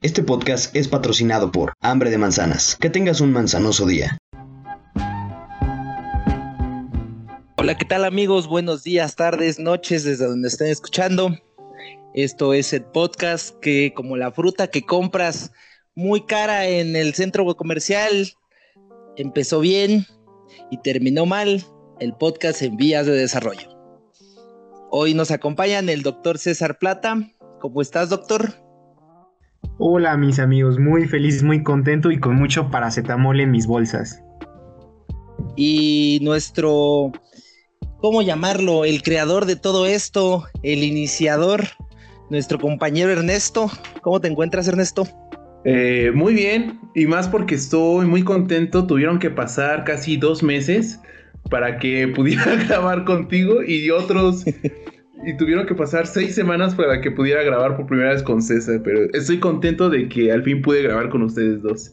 Este podcast es patrocinado por Hambre de Manzanas. Que tengas un manzanoso día. Hola, ¿qué tal amigos? Buenos días, tardes, noches, desde donde estén escuchando. Esto es el podcast que, como la fruta que compras muy cara en el centro comercial, empezó bien y terminó mal. El podcast en vías de desarrollo. Hoy nos acompañan el doctor César Plata. ¿Cómo estás, doctor? Hola mis amigos, muy feliz, muy contento y con mucho paracetamol en mis bolsas. Y nuestro, ¿cómo llamarlo? El creador de todo esto, el iniciador, nuestro compañero Ernesto. ¿Cómo te encuentras, Ernesto? Eh, muy bien, y más porque estoy muy contento. Tuvieron que pasar casi dos meses para que pudiera grabar contigo y otros y tuvieron que pasar seis semanas para que pudiera grabar por primera vez con César, pero estoy contento de que al fin pude grabar con ustedes dos.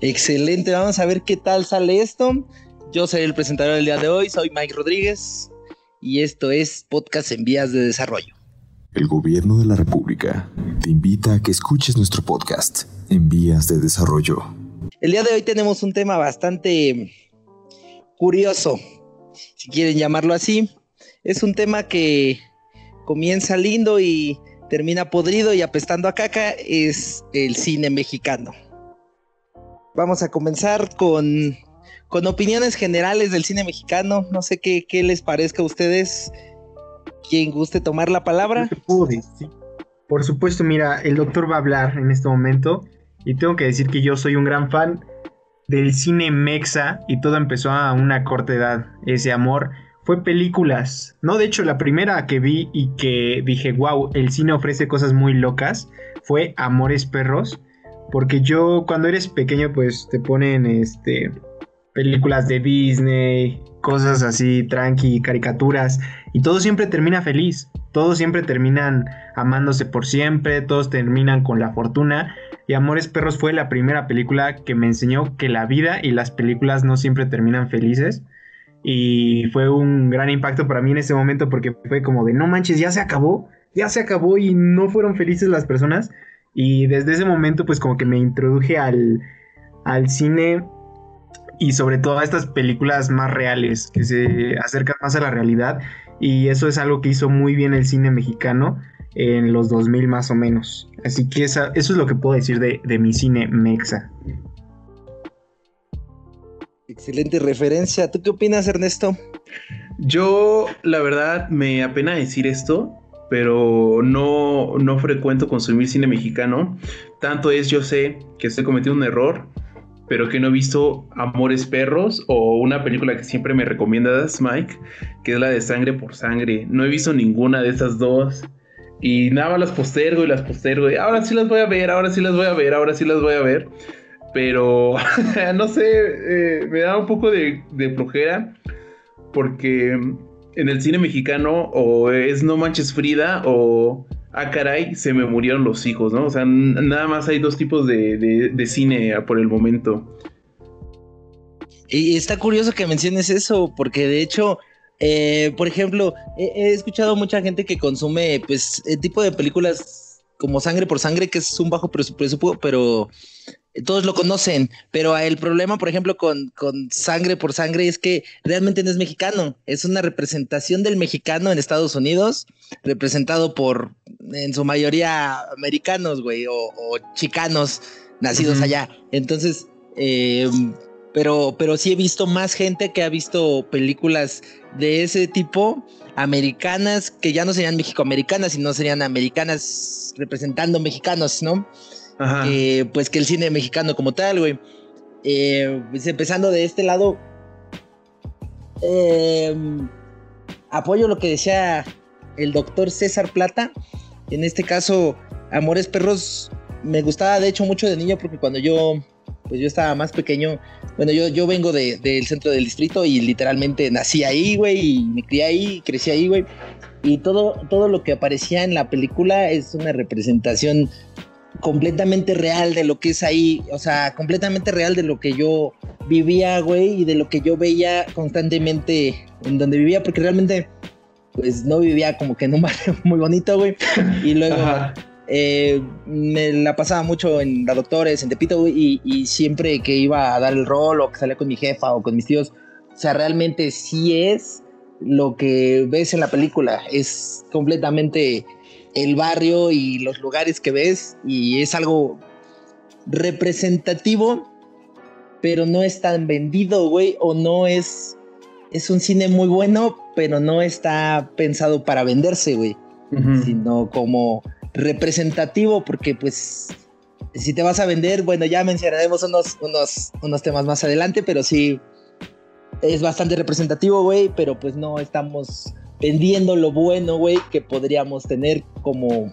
Excelente, vamos a ver qué tal sale esto. Yo soy el presentador del día de hoy, soy Mike Rodríguez y esto es Podcast en Vías de Desarrollo. El Gobierno de la República te invita a que escuches nuestro podcast en Vías de Desarrollo. El día de hoy tenemos un tema bastante curioso, si quieren llamarlo así, es un tema que comienza lindo y termina podrido y apestando a caca, es el cine mexicano. Vamos a comenzar con, con opiniones generales del cine mexicano. No sé qué, qué les parezca a ustedes. Quien guste tomar la palabra. Por supuesto, mira, el doctor va a hablar en este momento y tengo que decir que yo soy un gran fan del cine mexa y todo empezó a una corta edad, ese amor fue películas. No, de hecho, la primera que vi y que dije, wow, el cine ofrece cosas muy locas, fue Amores Perros. Porque yo, cuando eres pequeño, pues te ponen este películas de Disney, cosas así, tranqui, caricaturas, y todo siempre termina feliz. Todos siempre terminan amándose por siempre, todos terminan con la fortuna. Y Amores Perros fue la primera película que me enseñó que la vida y las películas no siempre terminan felices y fue un gran impacto para mí en ese momento porque fue como de no manches, ya se acabó, ya se acabó y no fueron felices las personas. Y desde ese momento pues como que me introduje al, al cine y sobre todo a estas películas más reales, que se acercan más a la realidad. Y eso es algo que hizo muy bien el cine mexicano en los 2000 más o menos. Así que eso es lo que puedo decir de, de mi cine mexa. Excelente referencia. ¿Tú qué opinas, Ernesto? Yo, la verdad, me apena decir esto, pero no, no frecuento consumir cine mexicano. Tanto es, yo sé que estoy cometiendo un error, pero que no he visto Amores Perros o una película que siempre me recomiendas, Mike, que es la de Sangre por Sangre. No he visto ninguna de esas dos. Y nada más las postergo y las postergo. Y ahora sí las voy a ver, ahora sí las voy a ver, ahora sí las voy a ver pero no sé, eh, me da un poco de, de, flojera porque en el cine mexicano o es No Manches Frida o Ah caray, se me murieron los hijos, ¿no? O sea, nada más hay dos tipos de, de, cine por el momento. Y está curioso que menciones eso, porque de hecho, eh, por ejemplo, he, he, escuchado mucha gente que consume, pues, el tipo de películas como Sangre por Sangre, que es un bajo presupuesto, pero todos lo conocen, pero el problema, por ejemplo, con, con, Sangre por Sangre es que realmente no es mexicano, es una representación del mexicano en Estados Unidos, representado por, en su mayoría, americanos, güey, o, chicanos nacidos allá. Entonces, eh, pero, pero sí he visto más gente que ha visto películas de ese tipo, americanas, que ya no serían mexicoamericanas, sino serían americanas representando mexicanos, ¿no? Pues que el cine mexicano como tal, güey. Eh, pues empezando de este lado, em, apoyo lo que decía el doctor César Plata. En este caso, Amores Perros me gustaba de hecho mucho de niño porque cuando yo pues yo estaba más pequeño, bueno, yo, yo vengo del centro del distrito y literalmente nací ahí, güey, y me crié ahí, crecí ahí, güey. Y todo, todo lo que aparecía en la película es una representación completamente real de lo que es ahí, o sea, completamente real de lo que yo vivía, güey, y de lo que yo veía constantemente en donde vivía, porque realmente, pues no vivía como que en un barrio muy bonito, güey, y luego, eh, me la pasaba mucho en la doctores, en Tepito, güey, y, siempre que iba a dar el rol o que salía con mi jefa o con mis tíos, o sea, realmente sí es lo que ves en la película, es completamente el barrio y los lugares que ves y es algo representativo, pero no es tan vendido, güey, o no es... Es un cine muy bueno, pero no está pensado para venderse, güey. Sino como representativo, porque pues si te vas a vender, bueno, ya mencionaremos unos, unos, unos temas más adelante, pero sí es bastante representativo, güey, pero pues no estamos vendiendo lo bueno, güey, que podríamos tener como...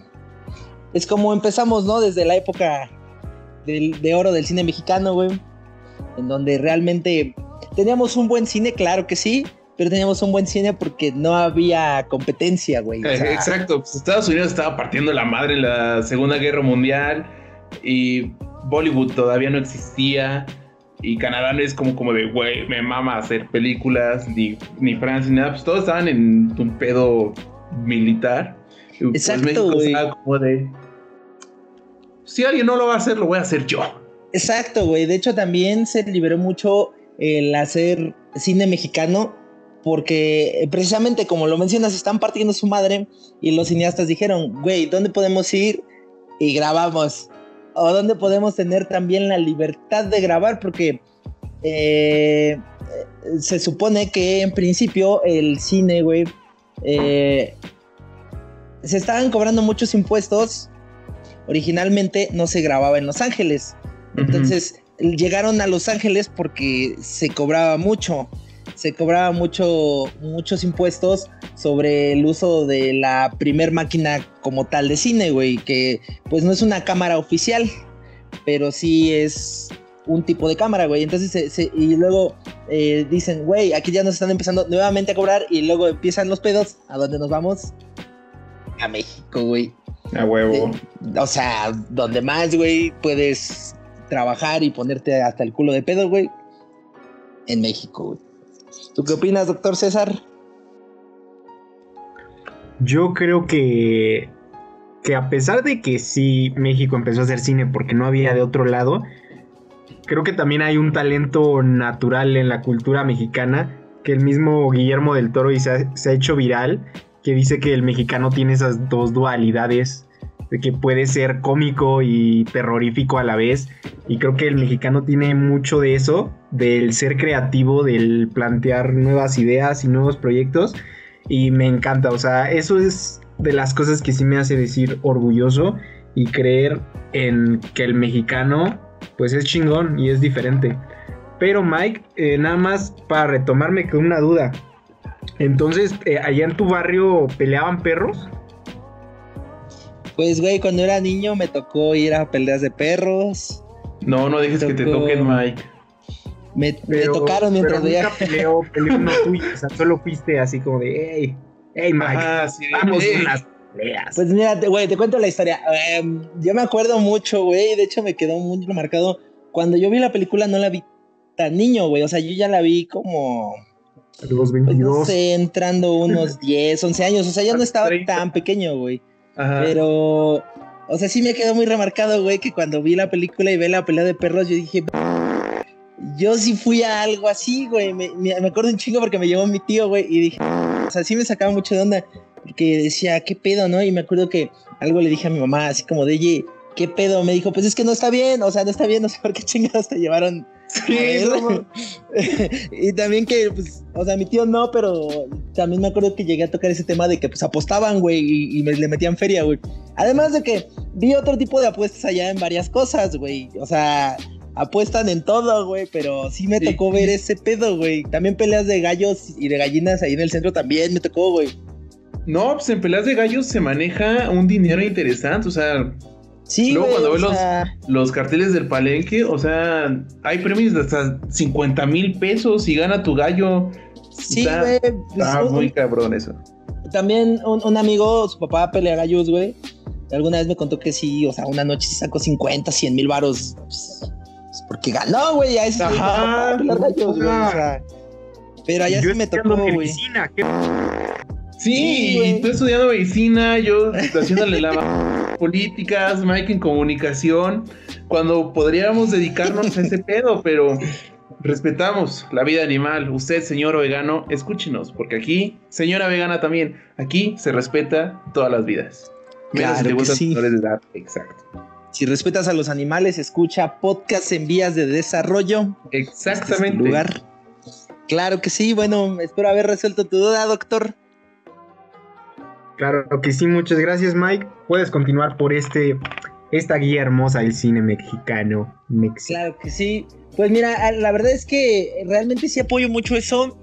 Es como empezamos, ¿no? Desde la época de oro del cine mexicano, güey, en donde realmente teníamos un buen cine, claro que sí, pero teníamos un buen cine porque no había competencia, güey. Exacto, pues Estados Unidos estaba partiendo la madre en la Segunda Guerra Mundial y Bollywood todavía no existía y Canadá no es como, como de, güey, me mama hacer películas, ni, ni Francia, ni nada, pues todos estaban en un pedo militar. Pues, Exacto, como de, si alguien no lo va a hacer, lo voy a hacer yo. Exacto, güey. De hecho, también se liberó mucho el hacer cine mexicano porque eh, precisamente como lo mencionas, están partiendo su madre y los cineastas dijeron, güey, ¿dónde podemos ir? Y grabamos. O dónde podemos tener también la libertad de grabar, porque eh, se supone que en principio el cine, güey, eh, se estaban cobrando muchos impuestos. Originalmente no se grababa en Los Ángeles. Entonces llegaron a Los Ángeles porque se cobraba mucho se cobraba mucho, muchos impuestos sobre el uso de la primer máquina como tal de cine, güey, que pues no es una cámara oficial, pero sí es un tipo de cámara, güey. Entonces, y luego eh, dicen, güey, aquí ya nos están empezando nuevamente a cobrar y luego empiezan los pedos. ¿A dónde nos vamos? A México, güey. A huevo. o sea, donde más, güey, puedes trabajar y ponerte hasta el culo de pedo, güey. En México, güey. ¿Tú qué opinas, doctor César? Yo creo que, que a pesar de que sí México empezó a hacer cine porque no había de otro lado, creo que también hay un talento natural en la cultura mexicana que el mismo Guillermo del Toro y se ha hecho viral, que dice que el mexicano tiene esas dos dualidades de que puede ser cómico y terrorífico a la vez. Y creo que el mexicano tiene mucho de eso, del ser creativo, del plantear nuevas ideas y nuevos proyectos. Y me encanta, o sea, eso es de las cosas que sí me hace decir orgulloso y creer en que el mexicano pues es chingón y es diferente. Pero Mike, eh, nada más para retomarme con una duda. Entonces, eh, allá en tu barrio peleaban perros? Pues, güey, cuando era niño me tocó ir a peleas de perros. No, no dejes que te toquen, Mike. Me, tocaron mientras pero nunca peleó, peleó no tuyo, o sea, solo fuiste así como de, hey, hey, Mike, vamos a unas peleas. Pues mira, güey, te cuento la historia. Em, yo me acuerdo mucho, güey, de hecho me quedó muy marcado. Cuando yo vi la película no la vi tan niño, güey, o sea, yo ya la vi como... los 22. Pues, no sé, entrando unos 10, 11 años, o sea, ya no estaba tan pequeño, güey. Pero, o sea, sí me quedó muy remarcado, güey, que cuando vi la película y ve la pelea de perros, yo dije, yo sí fui a algo así, güey. Me, me, acuerdo un chingo porque me llevó mi tío, güey, y dije, o sea, sí me sacaba mucho de onda, porque decía, ¿qué pedo, no? Y me acuerdo que algo le dije a mi mamá, así como de, ¿qué pedo? Me dijo, pues es que no está bien, o sea, no está bien, no sé por qué chingados te llevaron Sí, y también que, pues, o sea, mi tío no, pero también me acuerdo que llegué a tocar ese tema de que, pues, apostaban, güey, y, me, le metían feria, güey. Además de que vi otro tipo de apuestas allá en varias cosas, güey. O sea, apuestan en todo, güey, pero sí me tocó ver ese pedo, güey. También peleas de gallos y de gallinas ahí en el centro también me tocó, güey. No, pues en peleas de gallos se maneja un dinero interesante, o sea, Sí, Luego cuando ves los, carteles del palenque, o sea, hay premios de hasta 50 mil pesos y gana tu gallo. Sí, güey. Pues, está, muy cabrón eso. También un, amigo, su papá pelea gallos, güey. Alguna vez me contó que sí, o sea, una noche sí sacó 50, 100 mil varos. Pues, porque ganó, güey. Ya es Ajá. gallos, güey. O sea, pero allá sí me tocó, güey. ¿Qué? Sí, y tú estudiando medicina, yo haciéndole la políticas, Mike en comunicación, cuando podríamos dedicarnos a ese pedo, pero respetamos la vida animal. Usted, señor vegano, escúchenos, porque aquí, señora vegana también, aquí se respeta todas las vidas. Menos Claro si te sí. de edad. Exacto. Si respetas a los animales, escucha podcast en vías de desarrollo. Este es Exactamente. lugar. Claro que sí. Bueno, espero haber resuelto tu duda, doctor. Claro que sí, muchas gracias Mike. Puedes continuar por este esta guía hermosa del cine mexicano. Mex- Claro que sí. Pues mira, la verdad es que realmente sí apoyo mucho eso.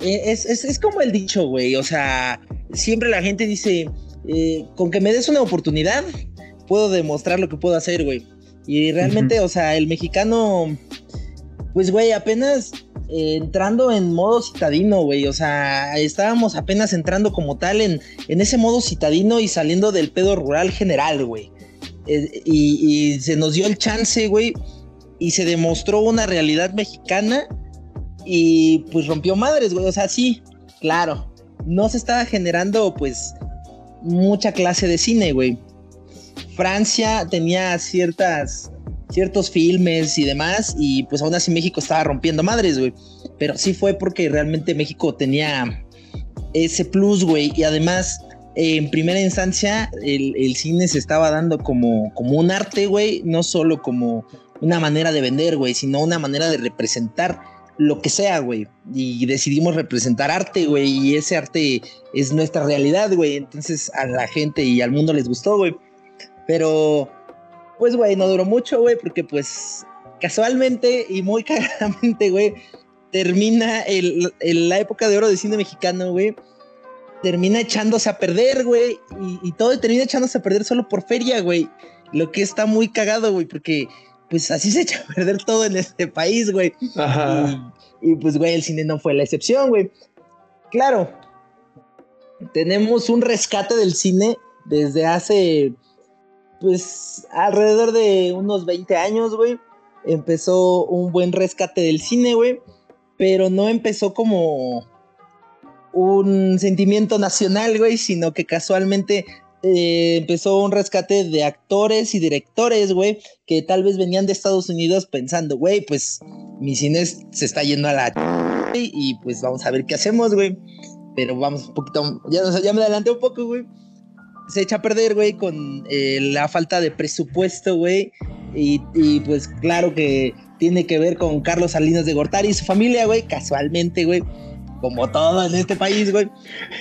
Eh, Es, es- es como el dicho, güey. O sea, siempre la gente dice, eh, con que me des una oportunidad, puedo demostrar lo que puedo hacer, güey. Y realmente, o sea, el mexicano, pues, güey, apenas eh, entrando en modo citadino, güey. O sea, estábamos apenas entrando como tal en, en ese modo citadino y saliendo del pedo rural general, güey. Eh, y, y se nos dio el chance, güey, y se demostró una realidad mexicana y pues rompió madres, güey. O sea, sí, claro, no se estaba generando pues mucha clase de cine, güey. Francia tenía ciertas ciertos filmes y demás y pues aún así México estaba rompiendo madres, güey. Pero sí fue porque realmente México tenía ese plus, güey, y además en primera instancia el, el cine se estaba dando como, como un arte, güey, no solo como una manera de vender, güey, sino una manera de representar lo que sea, güey. Y decidimos representar arte, güey, y ese arte es nuestra realidad, güey. Entonces a la gente y al mundo les gustó, güey. Pero, pues, güey, no duró mucho, güey, porque pues casualmente y muy cagadamente, güey, termina el- el- la época de oro del cine mexicano, güey. Termina echándose a perder, güey. Y, y todo termina echándose a perder solo por feria, güey. Lo que está muy cagado, güey, porque pues así se echa a perder todo en este país, güey. Ajá. Y, y, pues, güey, el cine no fue la excepción, güey. Claro, tenemos un rescate del cine desde hace, pues, alrededor de unos 20 años, güey. Empezó un buen rescate del cine, güey. Pero no empezó como un sentimiento nacional, güey, sino que casualmente eh, empezó un rescate de actores y directores, güey, que tal vez venían de Estados Unidos pensando, güey, pues mi cine se está yendo a la y pues vamos a ver qué hacemos, güey. Pero vamos un poquito, ya, ya me adelanté un poco, güey. Se echa a perder, güey, con eh, la falta de presupuesto, güey. Y, y, pues claro que tiene que ver con Carlos Salinas de Gortari y su familia, güey, casualmente, güey. Como todo en este país, güey.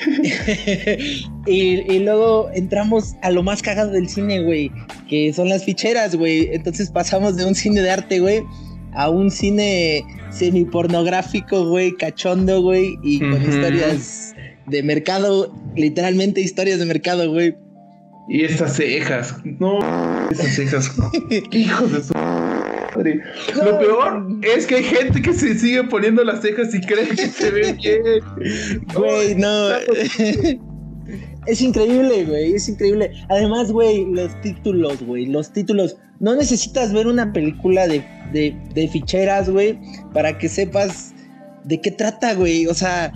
y, y luego entramos a lo más cagado del cine, güey, que son las ficheras, güey. Entonces pasamos de un cine de arte, güey, a un cine semi-pornográfico, güey, cachondo, güey, y con historias de mercado, literalmente historias de mercado, güey. Y estas cejas. No, esas cejas. Hijos de su madre. Lo peor es que hay gente que se sigue poniendo las cejas y cree que se ve bien. Güey, no. Es increíble, güey, es increíble. Además, güey, los títulos, güey, los títulos. No necesitas ver una película de, de, de ficheras, güey, para que sepas de qué trata, güey. O sea,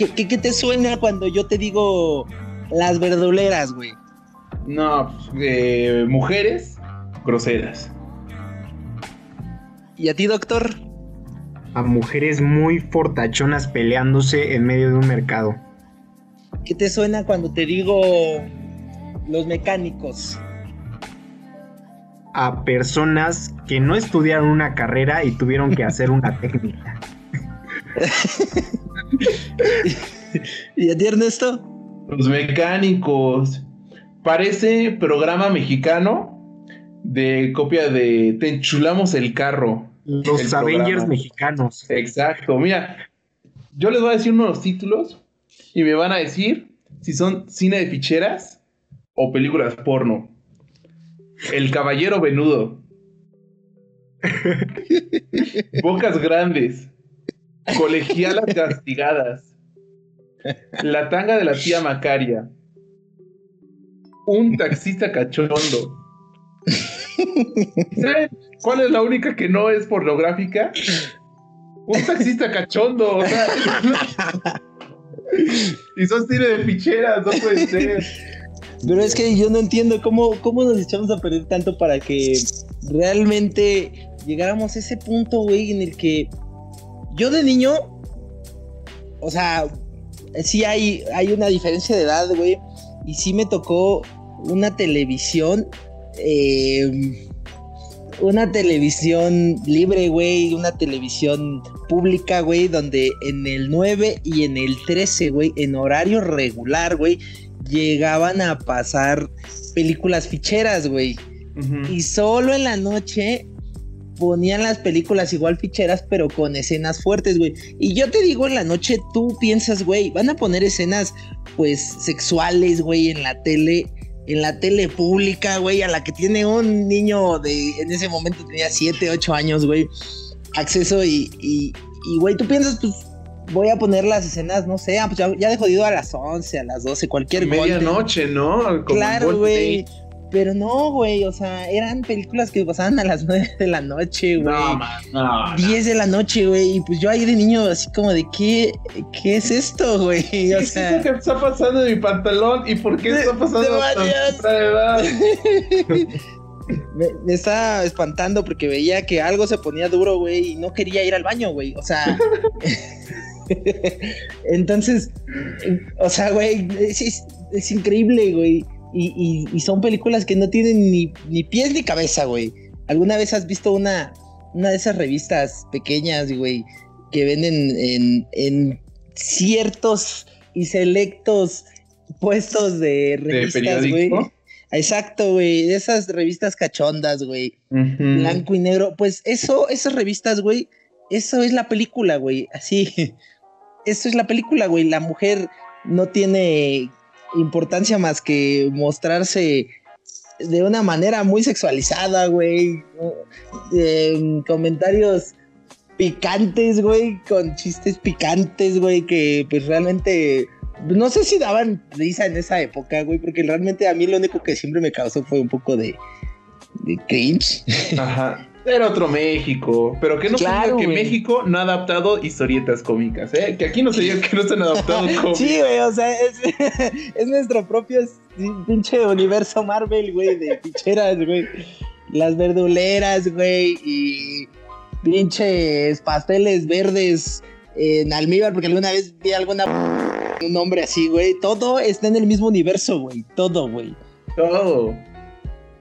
¿qué, qué, qué te suena cuando yo te digo las verduleras, güey? No, pues, eh, mujeres groseras. ¿Y a ti, doctor? A mujeres muy fortachonas peleándose en medio de un mercado. ¿Qué te suena cuando te digo los mecánicos? A personas que no estudiaron una carrera y tuvieron que hacer una técnica. ¿Y a ti, Ernesto? Los mecánicos. Parece programa mexicano de copia de Te enchulamos el carro. Los El Avengers programa. mexicanos. Exacto. Mira, yo les voy a decir unos títulos y me van a decir si son cine de ficheras o películas porno. El caballero venudo. Bocas grandes. Colegialas castigadas. La tanga de la tía Macaria. Un taxista cachondo. ¿Saben cuál es la única que no es pornográfica? Un taxista cachondo. O sea, Y son cine de ficheras, no puede ser. Pero es que yo no entiendo cómo, cómo nos echamos a perder tanto para que realmente llegáramos a ese punto, güey, en el que yo de niño, o sea, sí hay, hay una diferencia de edad, güey, y sí me tocó una televisión, eh, una televisión libre, güey, una televisión pública, güey, donde en el 9 y en el 13, güey, en horario regular, güey, llegaban a pasar películas ficheras, güey. Y solo en la noche ponían las películas igual ficheras, pero con escenas fuertes, güey. Y yo te digo, en la noche tú piensas, güey, van a poner escenas, pues, sexuales, güey, en la tele, en la tele pública, güey, a la que tiene un niño de, en ese momento tenía 7, 8 años, güey, acceso y, y, güey, tú piensas, pues, voy a poner las escenas, no sé, ah, pues ya, ya de jodido a las 11, a las 12, cualquier Medianoche, ¿no? claro, güey. Pero no, güey, o sea, eran películas que pasaban a las 9 de la noche, güey. No, no, 10 de la noche, güey. Y pues yo ahí de niño, así como de, ¿qué, qué es esto, güey? O sea, ¿Qué es está pasando en mi pantalón? ¿Y por qué está pasando edad? me, me estaba espantando porque veía que algo se ponía duro, güey, y no quería ir al baño, güey. O sea. Entonces, o sea, güey, es, es increíble, güey. Y, son películas que no tienen ni, ni pies ni cabeza, güey. ¿Alguna vez has visto una, una de esas revistas pequeñas, güey, que venden en, en ciertos y selectos puestos de revistas, güey? Exacto, güey. De esas revistas cachondas, güey. Blanco y negro. Pues eso, esas revistas, güey. Eso es la película, güey. Así. Eso es la película, güey. La mujer no tiene importancia más que mostrarse de una manera muy sexualizada, güey. comentarios picantes, güey, con chistes picantes, güey, que pues realmente no sé si daban risa en esa época, güey, porque realmente a mí lo único que siempre me causó fue un poco de, de cringe. Ajá. Era otro México. Pero que no claro, que México no ha adaptado historietas cómicas, ¿eh? Que aquí no se diga que no se han adaptado cómicas. Sí, güey, o sea, es, nuestro propio pinche universo Marvel, güey, de picheras, güey. Las verduleras, güey, y pinches pasteles verdes en almíbar, porque alguna vez vi alguna un nombre así, güey. Todo está en el mismo universo, güey. Todo, güey. Todo. O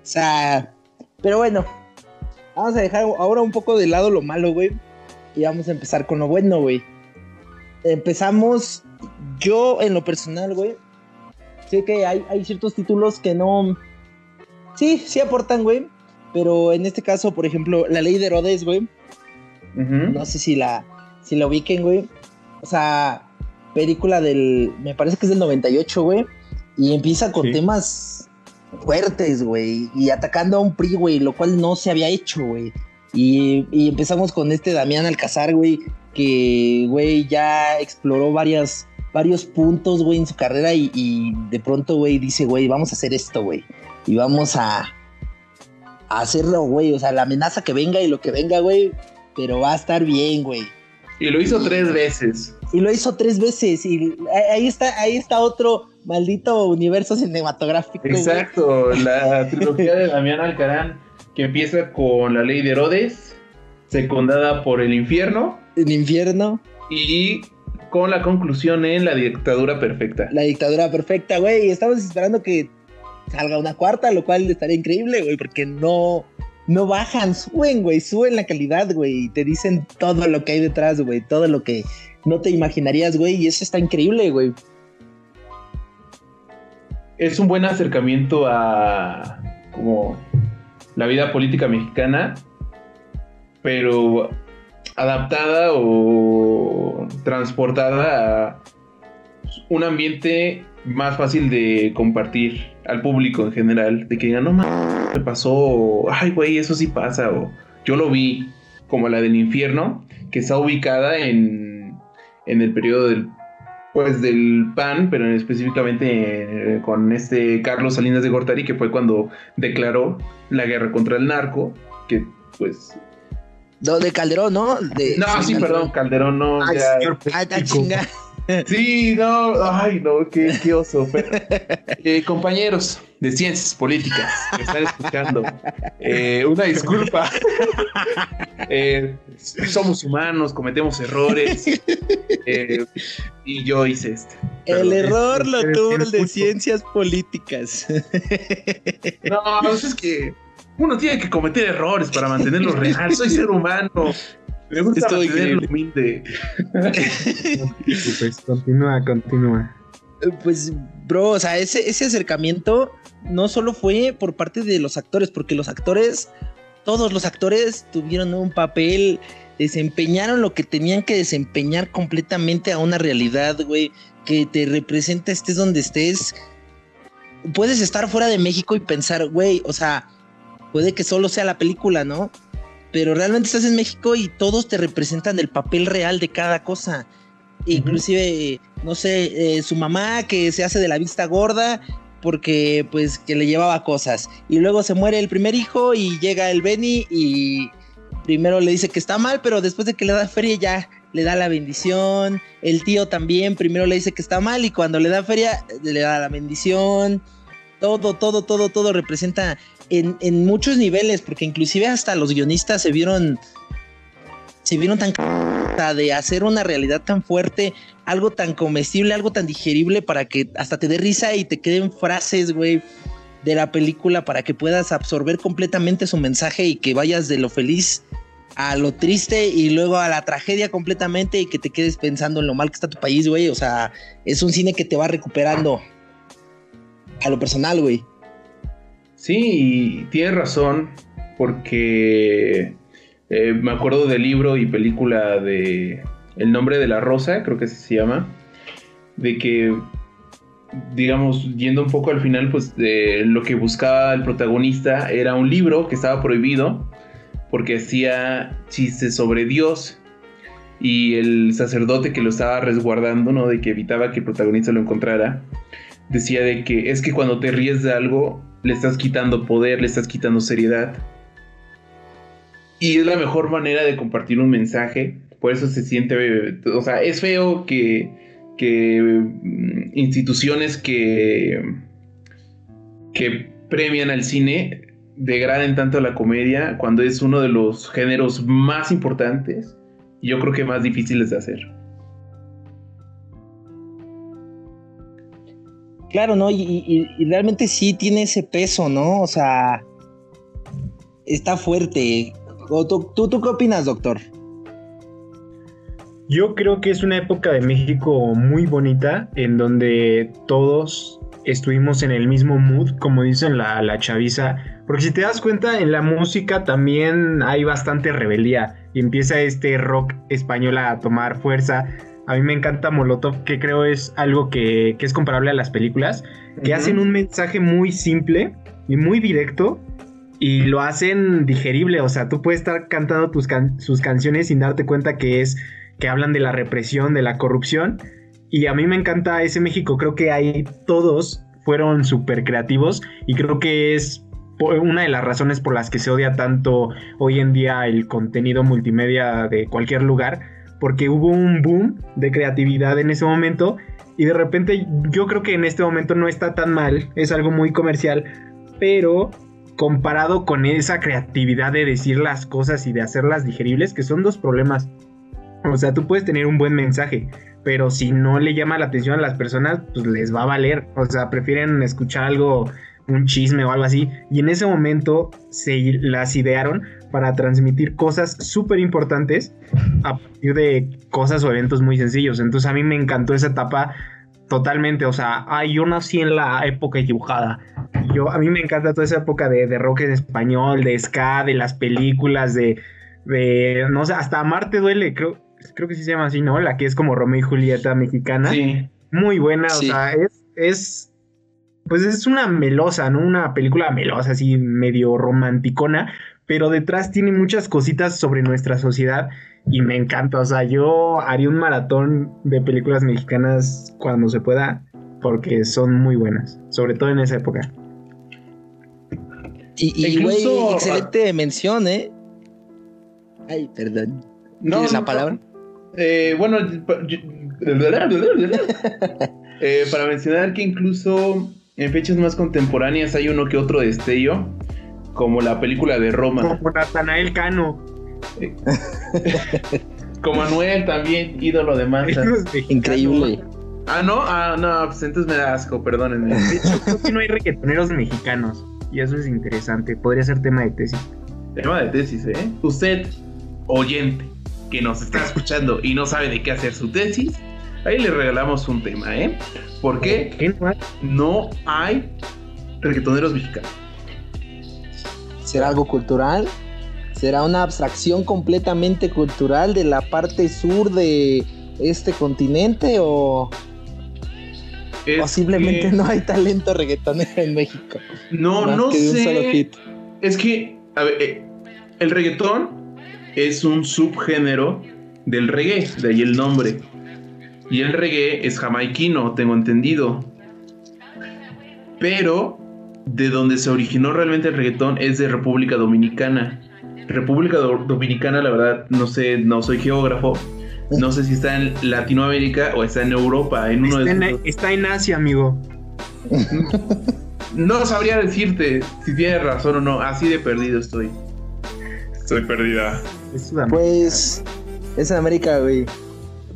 sea, pero bueno, Vamos a dejar ahora un poco de lado lo malo, güey. Y vamos a empezar con lo bueno, güey. Empezamos, yo en lo personal, güey. Sé que hay, hay ciertos títulos que no... Sí, sí aportan, güey. Pero en este caso, por ejemplo, la ley de Herodes, güey. No sé si la, si la ubiquen, güey. O sea, película del... Me parece que es del 98, güey. Y empieza con temas fuertes, güey, y atacando a un PRI, güey, lo cual no se había hecho, güey. Y, empezamos con este Damián Alcázar, güey, que, güey, ya exploró varias, varios puntos, güey, en su carrera y, de pronto, güey, dice, güey, vamos a hacer esto, güey. Y vamos a, a hacerlo, güey. O sea, la amenaza que venga y lo que venga, güey, pero va a estar bien, güey. Y lo hizo tres veces. Y lo hizo tres veces. Y ahí está, ahí está otro maldito universo cinematográfico. Exacto, la trilogía de Damián Alcarán, que empieza con la ley de Herodes, secundada por el infierno. El infierno. Y con la conclusión en la dictadura perfecta. La dictadura perfecta, güey. Estamos esperando que salga una cuarta, lo cual estaría increíble, güey, porque no, no bajan, suben, güey, suben la calidad, güey, y te dicen todo lo que hay detrás, güey, todo lo que no te imaginarías, güey, y eso está increíble, güey. Es un buen acercamiento a como la vida política mexicana, pero adaptada o transportada a un ambiente más fácil de compartir al público en general, de que digan, no mames, me pasó, ay güey, eso sí pasa, o yo lo vi, como la del infierno, que está ubicada en, en el periodo del pues del PAN, pero específicamente eh, con este Carlos Salinas de Gortari, que fue cuando declaró la guerra contra el narco, que pues... No, de Calderón, ¿no? no, sí, perdón, Calderón no. Ay, ya... Chinga. Sí, no, ay, no, qué, qué oso. Pero, eh, compañeros de ciencias políticas que están escuchando, eh, una disculpa. Eh, somos humanos, cometemos errores. y yo hice este. El error lo tuvo el de ciencias políticas. No, pues es que uno tiene que cometer errores para mantenerlo real. Soy ser humano. Me gusta increíble. humilde. Pues continúa, continúa. Pues, bro, o sea, ese, ese acercamiento no solo fue por parte de los actores, porque los actores, todos los actores tuvieron un papel, desempeñaron lo que tenían que desempeñar completamente a una realidad, güey, que te representa estés donde estés. Puedes estar fuera de México y pensar, güey, o sea, puede que solo sea la película, ¿no? Pero realmente estás en México y todos te representan el papel real de cada cosa. Inclusive, no sé, eh, su mamá que se hace de la vista gorda porque pues que le llevaba cosas. Y luego se muere el primer hijo y llega el Benny y primero le dice que está mal, pero después de que le da feria ya le da la bendición. El tío también primero le dice que está mal y cuando le da feria le da la bendición. Todo, todo, todo, todo representa en, en muchos niveles, porque inclusive hasta los guionistas se vieron se vieron tan de hacer una realidad tan fuerte, algo tan comestible, algo tan digerible para que hasta te dé risa y te queden frases, güey, de la película para que puedas absorber completamente su mensaje y que vayas de lo feliz a lo triste y luego a la tragedia completamente y que te quedes pensando en lo mal que está tu país, güey. O sea, es un cine que te va recuperando a lo personal, güey. Sí, y tienes razón, porque eh, me acuerdo del libro y película de El nombre de la rosa, creo que así se llama, de que, digamos, yendo un poco al final, pues de lo que buscaba el protagonista era un libro que estaba prohibido porque hacía chistes sobre Dios y el sacerdote que lo estaba resguardando, ¿no? De que evitaba que el protagonista lo encontrara, decía de que es que cuando te ríes de algo, le estás quitando poder, le estás quitando seriedad. Y es la mejor manera de compartir un mensaje. Por eso se siente, o sea, es feo que, que mm, instituciones que, que premian al cine degraden tanto la comedia cuando es uno de los géneros más importantes y yo creo que más difíciles de hacer. Claro, ¿no? Y, realmente sí tiene ese peso, ¿no? O sea, está fuerte. ¿Tú qué opinas, doctor? Yo creo que es una época de México muy bonita en donde todos estuvimos en el mismo mood, como dicen la, la chaviza. Porque si te das cuenta, en la música también hay bastante rebeldía y empieza este rock español a tomar fuerza. A mí me encanta Molotov, que creo es algo que, que es comparable a las películas, que hacen un mensaje muy simple y muy directo y lo hacen digerible. O sea, tú puedes estar cantando tus can- sus canciones sin darte cuenta que es que hablan de la represión, de la corrupción. Y a mí me encanta ese México. Creo que ahí todos fueron súper creativos y creo que es una de las razones por las que se odia tanto hoy en día el contenido multimedia de cualquier lugar, porque hubo un boom de creatividad en ese momento y de repente yo creo que en este momento no está tan mal, es algo muy comercial, pero comparado con esa creatividad de decir las cosas y de hacerlas digeribles, que son dos problemas. O sea, tú puedes tener un buen mensaje, pero si no le llama la atención a las personas, pues les va a valer. O sea, prefieren escuchar algo, un chisme o algo así. Y en ese momento se las idearon para transmitir cosas súper importantes a partir de cosas o eventos muy sencillos. Entonces a mí me encantó esa etapa totalmente. O sea, ay, yo nací en la época equivocada. Yo, a mí me encanta toda esa época de, de rock en español, de ska, de las películas, de, de no sé, hasta Marte duele, creo, creo que sí se llama así, ¿no? La que es como Romeo y Julieta mexicana. Sí. Muy buena, Sí. o sea, es, es, pues es una melosa, ¿no? Una película melosa, así medio romanticona, pero detrás tiene muchas cositas sobre nuestra sociedad y me encanta, o sea, yo haría un maratón de películas mexicanas cuando se pueda, porque son muy buenas, sobre todo en esa época. Y, y, güey, Incluso- excelente mención, ¿eh? Ay, perdón. No, ¿Tienes la palabra? Eh, bueno, yo- Eh, para mencionar que incluso en fechas más contemporáneas hay uno que otro destello, como la película de Roma. Como Natanael Cano. Como Manuel también, ídolo de masa. Increíble. Ah, no, ah, no, pues entonces me da asco, perdónenme. De hecho, creo que no hay reggaetoneros mexicanos. Y eso es interesante. Podría ser tema de tesis. Tema de tesis, ¿eh? Usted, oyente, que nos está escuchando y no sabe de qué hacer su tesis, ahí le regalamos un tema, ¿eh? ¿Por qué ¿Qué no hay? no hay reggaetoneros mexicanos? ¿Será algo cultural? ¿Será una abstracción completamente cultural de la parte sur de este continente o, Es que- no hay talento reggaetonero en México? No, no sé. Es que, a ver, eh, el reggaetón es un subgénero del reggae, de ahí el nombre. Y el reggae es jamaiquino, tengo entendido. Pero de donde se originó realmente el reggaetón es de República Dominicana. República Do- Dominicana, la verdad, no sé, no soy geógrafo. No sé si está en Latinoamérica o está en Europa, en uno Está de en, está en Asia, amigo. No sabría decirte si tienes razón o no. Así de perdido estoy. Estoy perdida. Es. Pues es en América, güey.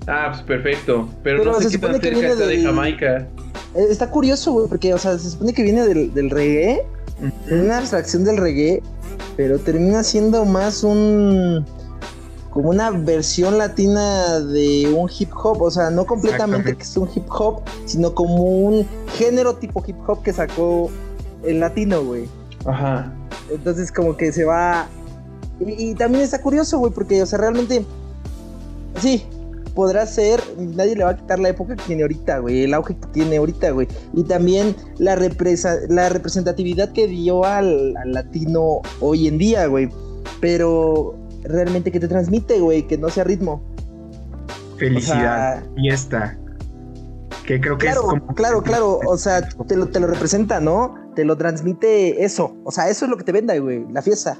Ah, pues perfecto. Pero, Pero no sé se qué tan cerca está de Jamaica. Eh, Está curioso, güey, porque, o sea, se supone que viene del, del reggae, es una abstracción del reggae, pero termina siendo más un. como una versión latina de un hip hop, o sea, no completamente que es un hip hop, sino como un género tipo hip hop que sacó el latino, güey. Ajá. Entonces, como que se va. Y, y también está curioso, güey, porque, o sea, realmente. Sí, podrá ser. Nadie le va a quitar la época que tiene ahorita, güey. El auge que tiene ahorita, güey. Y también la, represa- la representatividad que dio al, al latino hoy en día, güey. Pero realmente, ¿qué te transmite, güey? Que no sea ritmo. Felicidad, o sea- fiesta. Que creo que Claro, es como. claro, claro. O sea, te lo, te lo representa, ¿no? Te lo transmite eso. O sea, eso es lo que te venda, güey. La fiesta.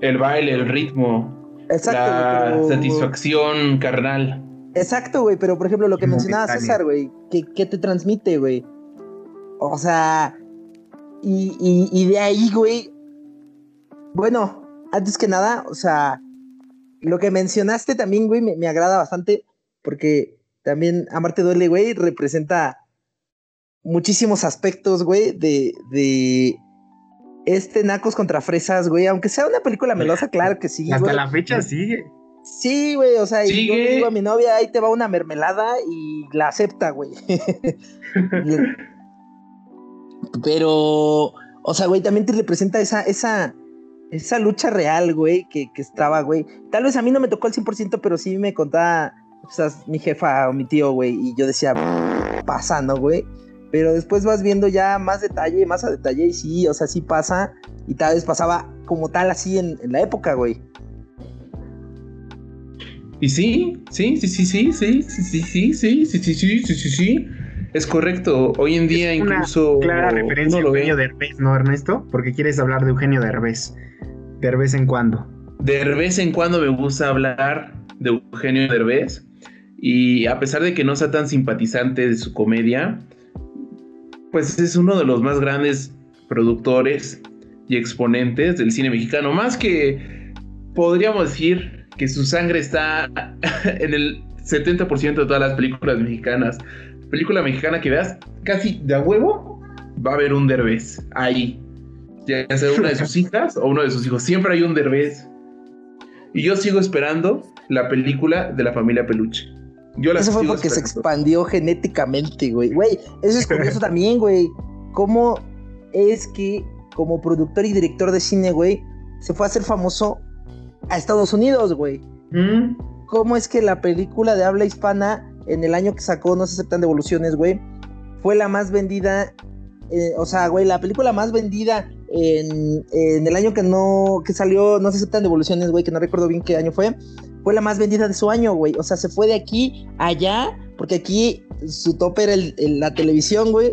El baile, el ritmo, Exacto, la güey, pero- satisfacción carnal. Exacto, güey, pero por ejemplo lo que mencionaba. César, güey, ¿qué, qué te transmite, güey? O sea, y, y- y de ahí, güey, bueno, antes que nada, o sea, lo que mencionaste también, güey, me, me agrada bastante porque también Amarte Duele, güey, representa muchísimos aspectos, güey, de, de este Nacos contra Fresas, güey, aunque sea una película melosa, claro que sí, Hasta güey. la fecha sigue. Sí, güey, o sea, y yo le digo a mi novia, ahí te va una mermelada y la acepta, güey. Pero, o sea, güey, también te representa esa, esa, esa lucha real, güey, que, que estaba, güey. Tal vez a mí no me tocó al 100%, pero sí me contaba, o sea, mi jefa o mi tío, güey, y yo decía, pasando, güey. Pero después vas viendo ya más detalle, más a detalle, y sí, o sea, sí pasa, y tal vez pasaba como tal así en, en la época, güey. Y sí, sí, sí, sí, sí, sí, sí, sí, sí, sí, sí, sí, sí, sí, sí, sí. Es correcto. Hoy en día Es una incluso Clara referencia a lo. Eugenio Derbez, ¿no, Ernesto? Porque quieres hablar de Eugenio Derbez. De vez en cuando. De vez en cuando me gusta hablar de Eugenio Derbez y a pesar de que no sea tan simpatizante de su comedia, pues es uno de los más grandes productores y exponentes del cine mexicano, más que podríamos decir que su sangre está en el 70% de todas las películas mexicanas. Película mexicana que veas casi de a huevo va a haber un Derbez ahí. Ya sea una de sus hijas o uno de sus hijos. Siempre hay un Derbez. Y yo sigo esperando la película de la familia Peluche. Yo Eso fue porque se expandió genéticamente, güey. Güey, eso es curioso también, güey. ¿Cómo es que como productor y director de cine, güey, se fue a hacer famoso a Estados Unidos, güey? Mm, ¿Cómo es que la película de habla hispana en el año que sacó No se aceptan devoluciones, güey, fue la más vendida? eh, o sea, güey, la película más vendida en, en el año que no que salió No se aceptan devoluciones, güey, que no recuerdo bien qué año fue, fue la más vendida de su año, güey. O sea, se fue de aquí a allá, porque aquí su tope era el- el- la televisión, güey.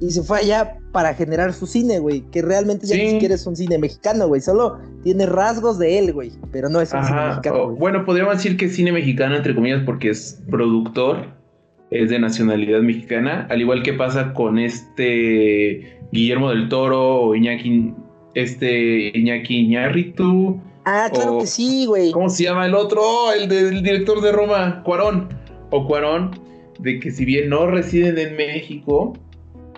y se fue allá para generar su cine, güey, que realmente ya Sí. ni siquiera es un cine mexicano, güey, solo tiene rasgos de él, güey, pero no es un cine mexicano, güey. bueno, podríamos decir que es cine mexicano, entre comillas, porque es productor, es de nacionalidad mexicana, al igual que pasa con este Guillermo del Toro o Iñaki, este Iñaki Iñárritu, Ah, claro o- que sí, güey. ¿cómo se llama el otro? Oh, el del director de Roma, Cuarón, o Cuarón, de que si bien no residen en México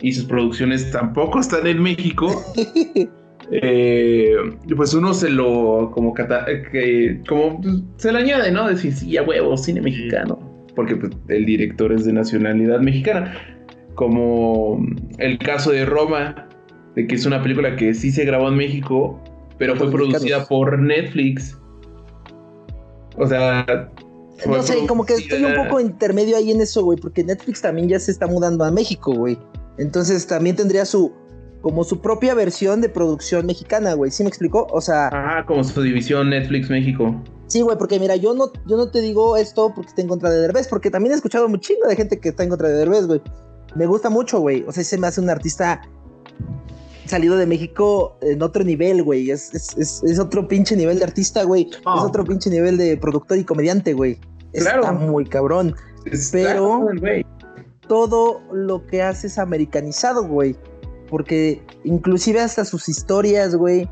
y sus producciones tampoco están en México, eh, pues uno se lo como cata- que como pues, se le añade, ¿no? Decir, sí, a huevo, cine mexicano. Porque pues, el director es de nacionalidad mexicana. Como el caso de Roma, de que es una película que sí se grabó en México, pero fue producida por Netflix. O sea. No sé, como que estoy un poco intermedio ahí en eso, güey, porque Netflix también ya se está mudando a México, güey. Entonces también tendría su, como su propia versión de producción mexicana, güey. ¿Sí me explicó? O sea, Ajá, como su división Netflix México. sí, güey, porque mira, yo no, yo no te digo esto porque esté en contra de Derbez, porque también he escuchado chingo de gente que está en contra de Derbez, güey. Me gusta mucho, güey. O sea, se me hace un artista salido de México en otro nivel, güey. Es, es, es, es otro pinche nivel de artista, güey. Oh. Es otro pinche nivel de productor y comediante, güey. Está Claro. muy cabrón. Está Pero- todo lo que hace es americanizado, güey. Porque inclusive hasta sus historias, güey,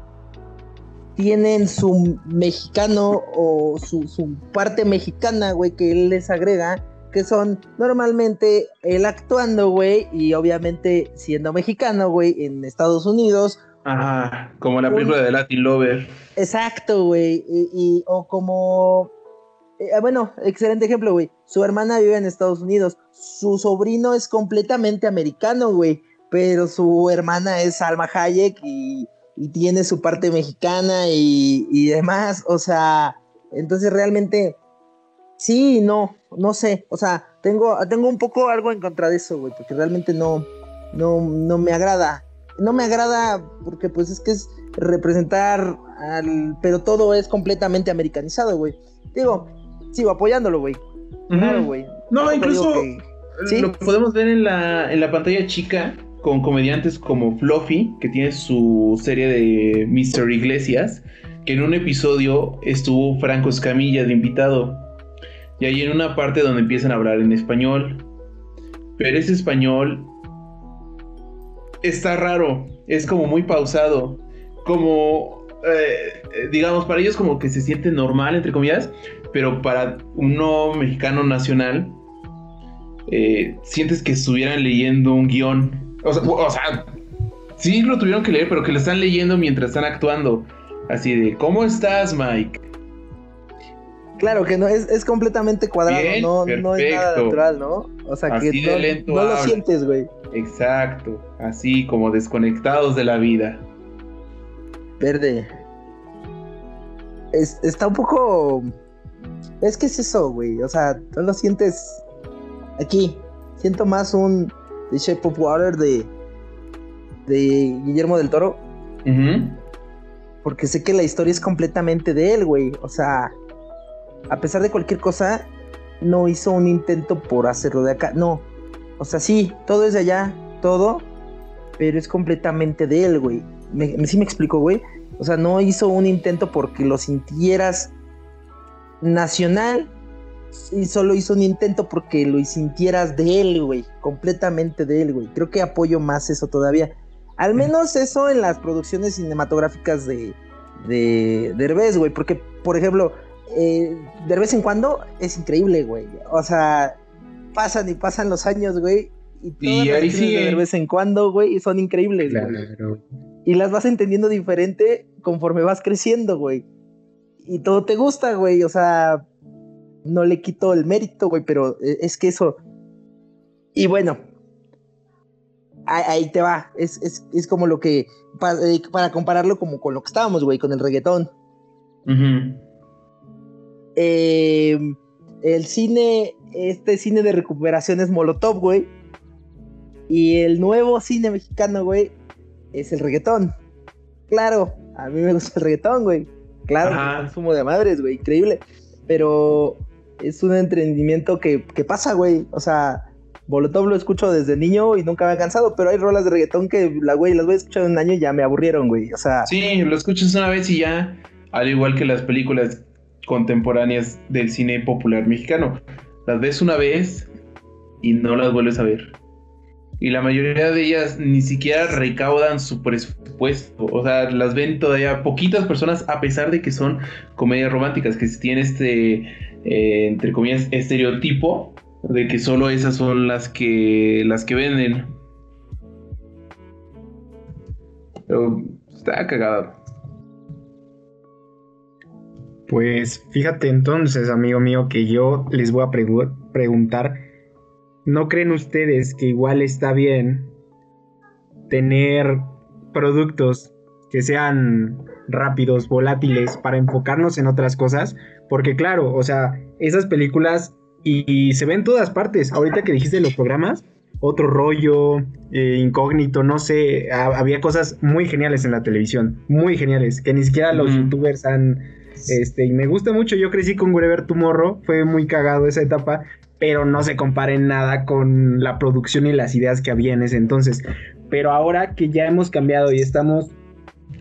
tienen su mexicano o su, su parte mexicana, güey, que él les agrega, que son normalmente él actuando, güey, y obviamente siendo mexicano, güey, en Estados Unidos. Ajá, como la película de Latin Lover. Exacto, güey. Y, y- o como... eh, bueno, excelente ejemplo, güey. Su hermana vive en Estados Unidos. Su sobrino es completamente americano, güey. Pero su hermana es Salma Hayek y, y tiene su parte mexicana y, y demás. O sea, entonces realmente... Sí, y no, no sé. O sea, tengo, tengo un poco algo en contra de eso, güey. Porque realmente no, no, no me agrada. No me agrada porque pues es que es representar al... Pero todo es completamente americanizado, güey. Digo, sigo apoyándolo, güey. Claro, güey. No, Tampoco incluso que- ¿Sí? lo podemos ver en la, en la pantalla chica con comediantes como Fluffy, que tiene su serie de Mr. Iglesias, que en un episodio estuvo Franco Escamilla de invitado. Y ahí en una parte donde empiezan a hablar en español. Pero ese español está raro, es como muy pausado, como, eh, eh, digamos, para ellos como que se siente normal, entre comillas, pero para uno mexicano nacional, eh, sientes que estuvieran leyendo un guion. O sea, o sea, sí lo tuvieron que leer, pero que lo están leyendo mientras están actuando. Así de, ¿cómo estás, Mike? Claro que no, es, es completamente cuadrado, Bien, no, no es nada natural, ¿no? O sea Así que no, lento no lo sientes, güey. Exacto, así como desconectados de la vida. Verde. Es- está un poco. Es que es eso, güey. O sea, no lo sientes aquí. Siento más un The Shape of Water de, de Guillermo del Toro. Porque sé que la historia es completamente de él, güey. O sea, a pesar de cualquier cosa, no hizo un intento por hacerlo de acá. No. O sea, sí, todo es de allá, todo. Pero es completamente de él, güey. Me, me- sí me explico, güey. O sea, no hizo un intento porque lo sintieras nacional. Y solo hizo un intento porque lo sintieras de él, güey. Completamente de él, güey. Creo que apoyo más eso todavía. Al menos eso en las producciones cinematográficas de, de Derbez, güey. Porque, por ejemplo, eh, de vez en cuando es increíble, güey. O sea, pasan y pasan los años, güey. Y todas Y las ahí acciones sigue. de vez en cuando, güey, son increíbles, güey. Y las vas entendiendo diferente conforme vas creciendo, güey. Y todo te gusta, güey. O sea, no le quito el mérito, güey, pero eh, es que eso. Y bueno, ahí, te va. Es, es, es como lo que. pa- eh, para compararlo como con lo que estábamos, güey, con el reggaetón. Ujú. Eh, el cine, este cine de recuperación es Molotov, güey. Y el nuevo cine mexicano, güey, es el reggaetón. Claro, a mí me gusta el reggaetón, güey. Claro, consumo de madres, güey, increíble. Pero es un entretenimiento que, que pasa, güey. O sea, Molotov lo escucho desde niño y nunca me ha cansado, pero hay rolas de reggaetón que la güey las voy a escuchar en un año y ya me aburrieron, güey. O sea. Sí, lo escuchas una vez y ya, al igual que las películas contemporáneas del cine popular mexicano. Las ves una vez y no las vuelves a ver. Y la mayoría de ellas ni siquiera recaudan su presupuesto. O sea, las ven todavía poquitas personas a pesar de que son comedias románticas, que tienen este, eh, entre comillas, estereotipo de que solo esas son las que, las que venden. Pero está cagado. Pues fíjate entonces, amigo mío, que yo les voy a preguntar, ¿no creen ustedes que igual está bien tener productos que sean rápidos, volátiles, para enfocarnos en otras cosas? Porque claro, o sea, esas películas y, se ven en todas partes. Ahorita que dijiste los programas, otro rollo, eh, incógnito, no sé, había cosas muy geniales en la televisión, muy geniales, que ni siquiera los youtubers han este, y me gusta mucho, yo crecí con Wherever Tomorrow, fue muy cagado esa etapa, pero no se compara en nada con la producción y las ideas que había en ese entonces. Pero ahora que ya hemos cambiado y estamos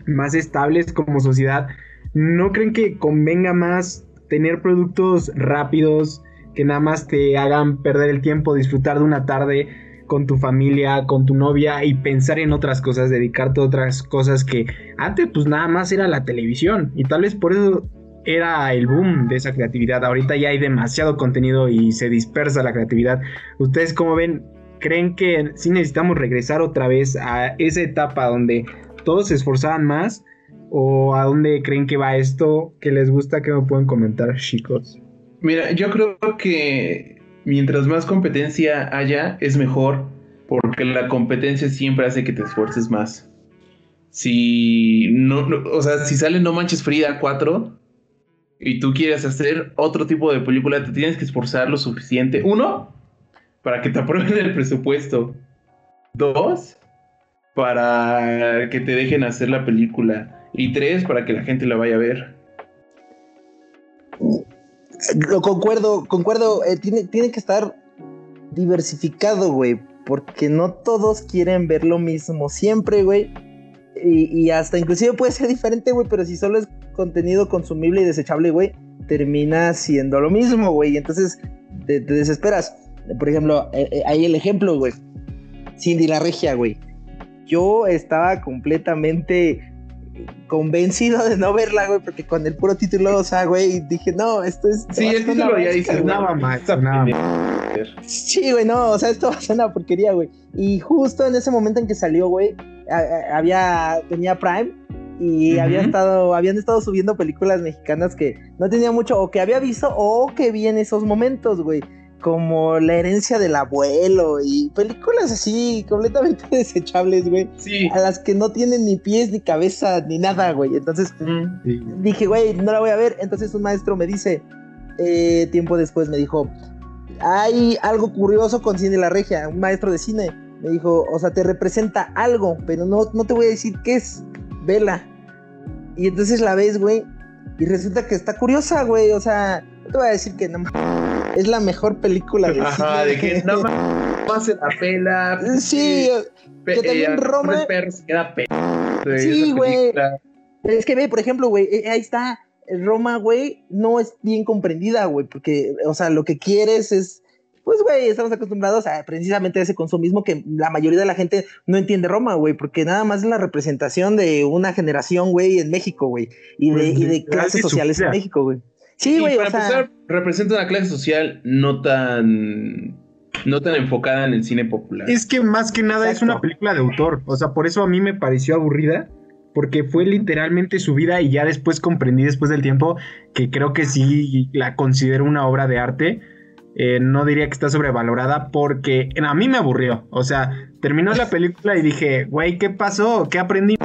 más estables como sociedad, ¿no creen que convenga más tener productos rápidos que nada más te hagan perder el tiempo, disfrutar de una tarde con tu familia, con tu novia y pensar en otras cosas, dedicarte a otras cosas que antes pues nada más era la televisión y tal vez por eso era el boom de esa creatividad. Ahorita ya hay demasiado contenido y se dispersa la creatividad. ¿Ustedes cómo ven? ¿Creen que sí necesitamos regresar otra vez a esa etapa donde todos se esforzaban más? ¿O a dónde creen que va esto? ¿Qué les gusta? que me pueden comentar, chicos? Mira, yo creo que mientras más competencia haya, es mejor, porque la competencia siempre hace que te esfuerces más. Si no, o sea, si sale No Manches Frida 4 y tú quieres hacer otro tipo de película, te tienes que esforzar lo suficiente. Uno, para que te aprueben el presupuesto. Dos, para que te dejen hacer la película. Y tres, para que la gente la vaya a ver. Lo concuerdo, concuerdo. Eh, tiene, tiene que estar diversificado, güey. Porque no todos quieren ver lo mismo siempre, güey. Y, hasta inclusive puede ser diferente, güey. Pero si solo es contenido consumible y desechable, güey, termina siendo lo mismo, güey. Entonces te, desesperas. Por ejemplo, eh, eh, ahí el ejemplo, güey. Cindy la Regia, güey. Yo estaba completamente convencido de no verla, güey, porque con el puro título, o sea, güey, dije, no, esto es. Sí, el título ya dice, nada más, nada Sí, güey, no, o sea, esto va a ser una porquería, güey. Y justo en ese momento en que salió, güey, había, tenía Prime y había estado, habían estado subiendo películas mexicanas que no tenía mucho, o que había visto, o que vi en esos momentos, güey como La herencia del abuelo y películas así completamente desechables, güey. Sí. A las que no tienen ni pies, ni cabeza, ni nada, güey. Entonces dije, güey, no la voy a ver. Entonces un maestro me dice, eh, tiempo después me dijo, hay algo curioso con Cine La Regia, un maestro de cine. Me dijo, o sea, te representa algo, pero no, no te voy a decir qué es. Vela. Y entonces la ves, güey. Y resulta que está curiosa, güey. O sea, no te voy a decir que no es la mejor película de Ajá, de que no más se la pela. Sí, que también Roma. sí, güey. Es que ve, por ejemplo, güey, eh, ahí está. Roma, güey, no es bien comprendida, güey, porque, o sea, lo que quieres es, pues, güey, estamos acostumbrados a precisamente ese consumismo que la mayoría de la gente no entiende Roma, güey, porque nada más es la representación de una generación, güey, en México, güey, y de, pues, y de clases sociales en México, güey. Sí, güey. Para empezar, representa una clase social no tan. No tan enfocada en el cine popular. Es que más que nada es una película de autor. O sea, por eso a mí me pareció aburrida. Porque fue literalmente su vida y ya después comprendí después del tiempo que creo que sí la considero una obra de arte. Eh, no diría que está sobrevalorada porque a mí me aburrió. O sea, terminó la película y dije, güey, ¿qué pasó? ¿Qué aprendí?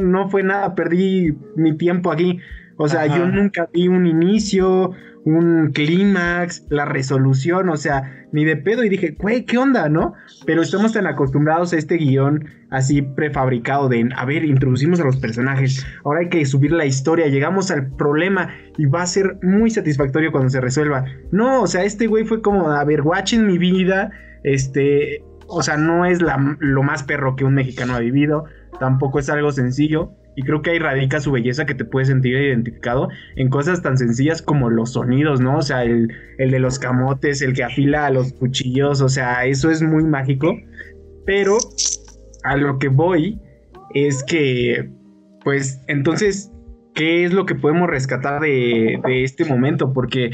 no fue nada, perdí mi tiempo aquí. O sea, yo nunca vi un inicio, un clímax, la resolución, o sea, ni de pedo. Y dije, güey, ¿qué onda, no? Pero estamos tan acostumbrados a este guion así prefabricado de, a ver, introducimos a los personajes, ahora hay que subir la historia, llegamos al problema y va a ser muy satisfactorio cuando se resuelva. No, o sea, este güey fue como, a ver, watching mi vida, Este, o sea, no es la- lo más perro que un mexicano ha vivido, tampoco es algo sencillo. Y creo que ahí radica su belleza que te puedes sentir identificado en cosas tan sencillas como los sonidos, ¿no? O sea, el, el de los camotes, el que afila a los cuchillos, o sea, eso es muy mágico. Pero a lo que voy es que, pues, entonces, ¿qué es lo que podemos rescatar de, este momento? Porque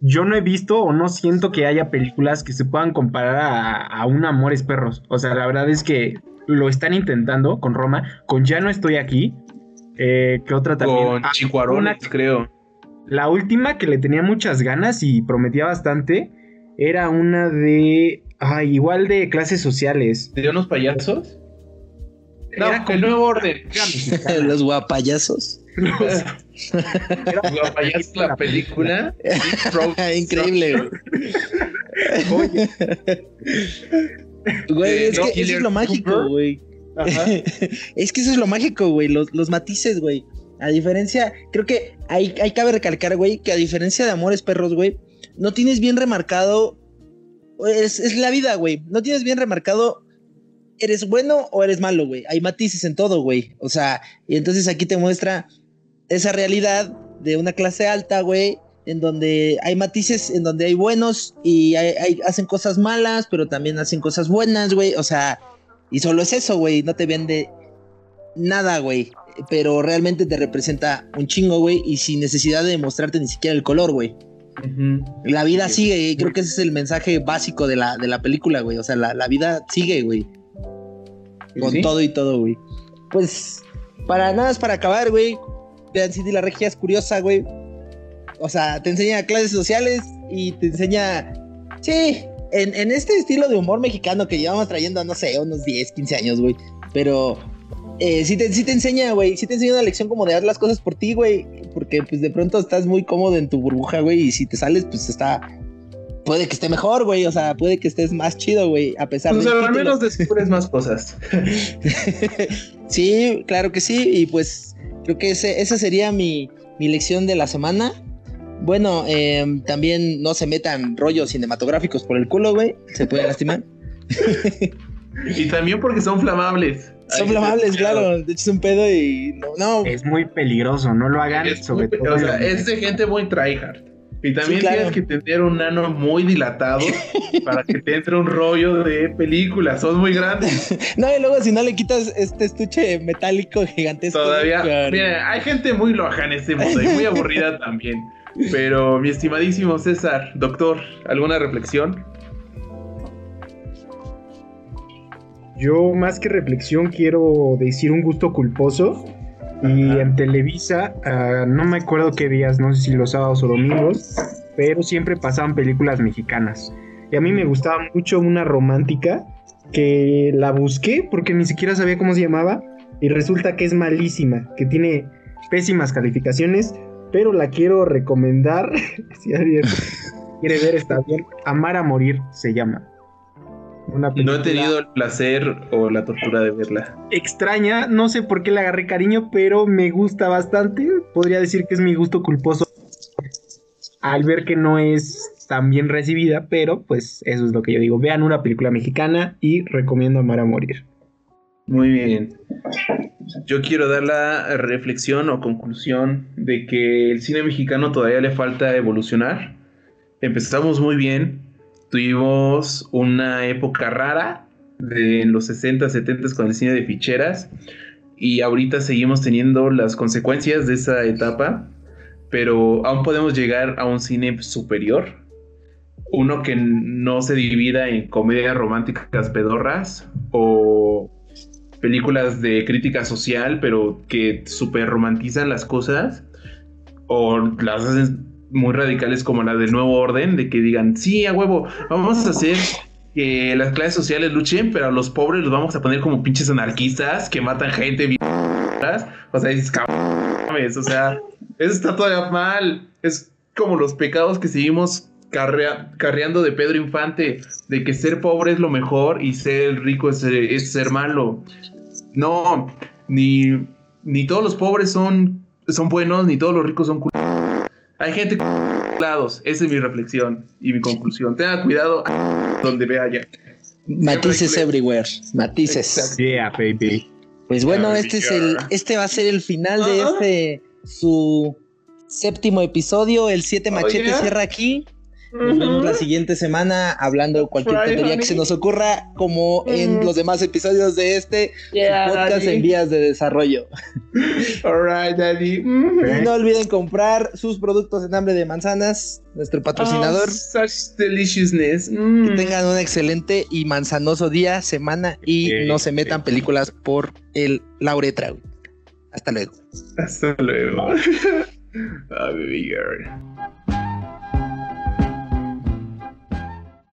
yo no he visto o no siento que haya películas que se puedan comparar a, a un Amores Perros. O sea, la verdad es que lo están intentando con Roma, con Ya no estoy aquí. Eh, ¿Qué otra también? Con Ah, una- creo. la última que le tenía muchas ganas y prometía bastante era una de. ay, igual de clases sociales. ¿De unos payasos? No, Era como- el nuevo orden. Los guapayazos. Los- la película. Increíble, güey. Oye, Güey, Eh, es no, que eso es lo mágico, güey. Es que eso es lo mágico, güey. Los, los matices, güey. A diferencia, creo que hay, hay cabe recalcar, güey, que a diferencia de Amores Perros, güey, no tienes bien remarcado. Es, es la vida, güey. No tienes bien remarcado. ¿Eres bueno o eres malo, güey? Hay matices en todo, güey. O sea, y entonces aquí te muestra esa realidad de una clase alta, güey, en donde hay matices, en donde hay buenos y hay- hay- hacen cosas malas, pero también hacen cosas buenas, güey. O sea, y solo es eso, güey. No te vende nada, güey. Pero realmente te representa un chingo, güey. Y sin necesidad de mostrarte ni siquiera el color, güey. La vida Sí. sigue, y creo que ese es el mensaje básico de la, de la película, güey. O sea, la, la vida sigue, güey. Con Sí. todo y todo, güey. Pues, para nada más para acabar, güey. Vean Cindy la Regia es curiosa, güey. O sea, te enseña clases sociales y te enseña. Sí, en, en este estilo de humor mexicano que llevamos trayendo, no sé, unos 10, 15 años, güey. Pero eh, sí, te, sí te enseña, güey. Sí te enseña una lección como de hacer las cosas por ti, güey. Porque, pues, de pronto estás muy cómodo en tu burbuja, güey. Y si te sales, pues está. Puede que esté mejor, güey. O sea, puede que estés más chido, güey. A pesar Pues del al título. menos descubres más cosas. sí, claro que sí. Y pues creo que ese, esa sería mi, mi lección de la semana. Bueno, eh, también no se metan rollos cinematográficos por el culo, güey. Se pueden lastimar. Y también porque son flamables. Son flamables, claro. De hecho, es un pedo y no. no. es muy peligroso, no lo hagan, Es, sobre muy- todo. o sea, en- es de gente muy tryhard. Y también Sí, claro. tienes que tener un nano muy dilatado para que te entre un rollo de películas. Son muy grandes. No, y luego si no le quitas este estuche metálico gigantesco. Todavía. Mira, hay gente muy loja en este mundo y muy aburrida también. Pero, mi estimadísimo César, doctor, ¿alguna reflexión? Yo más que reflexión quiero decir un gusto culposo. Y en Televisa, ah, no me acuerdo qué días, no sé si los sábados o domingos, pero siempre pasaban películas mexicanas. Y a mí me gustaba mucho una romántica que la busqué porque ni siquiera sabía cómo se llamaba y resulta que es malísima, que tiene pésimas calificaciones, pero la quiero recomendar. si alguien quiere ver, está bien. Amar a morir se llama. Una No he tenido el placer o la tortura de verla. extraña, no sé por qué le agarré cariño, pero me gusta bastante. Podría decir que es mi gusto culposo al ver que no es tan bien recibida, pero pues eso es lo que yo digo. Vean una película mexicana y recomiendo Amar a Morir. Muy bien. Yo quiero dar la reflexión o conclusión de que el cine mexicano todavía le falta evolucionar. Empezamos muy bien. Tuvimos una época rara de los 60, 70 con el cine de ficheras. Y ahorita seguimos teniendo las consecuencias de esa etapa. Pero aún podemos llegar a un cine superior. Uno que no se divida en comedias románticas pedorras o películas de crítica social, pero que super romantizan las cosas, o las hacen muy radicales como la del nuevo orden, de que digan, sí, a huevo, vamos a hacer que las clases sociales luchen, pero a los pobres los vamos a poner como pinches anarquistas que matan gente, o sea, dices, cabrones, o sea, eso está todavía mal, es como los pecados que seguimos carrea- carreando de Pedro Infante, de que ser pobre es lo mejor y ser rico es es ser malo. No, ni, ni todos los pobres son, son buenos, ni todos los ricos son Hay gente lados. Esa es mi reflexión y mi conclusión. Tenga cuidado donde vaya. Matices everywhere. Matices. Exacto. Yeah, baby. Pues bueno, Yeah, este es el, este va a ser el final de este su séptimo episodio. El 7 Oh, machete yeah. cierra aquí. Nos vemos la siguiente semana hablando cualquier tontería que se nos ocurra, como en los demás episodios de este Yeah, podcast daddy. en vías de desarrollo. All right, daddy. Y no olviden comprar sus productos en hambre de manzanas, nuestro patrocinador. Oh, such deliciousness. Mm. Que tengan un excelente y manzanoso día, semana y no se metan películas por el Lauretra. Hasta luego. Hasta luego. Ah, baby girl.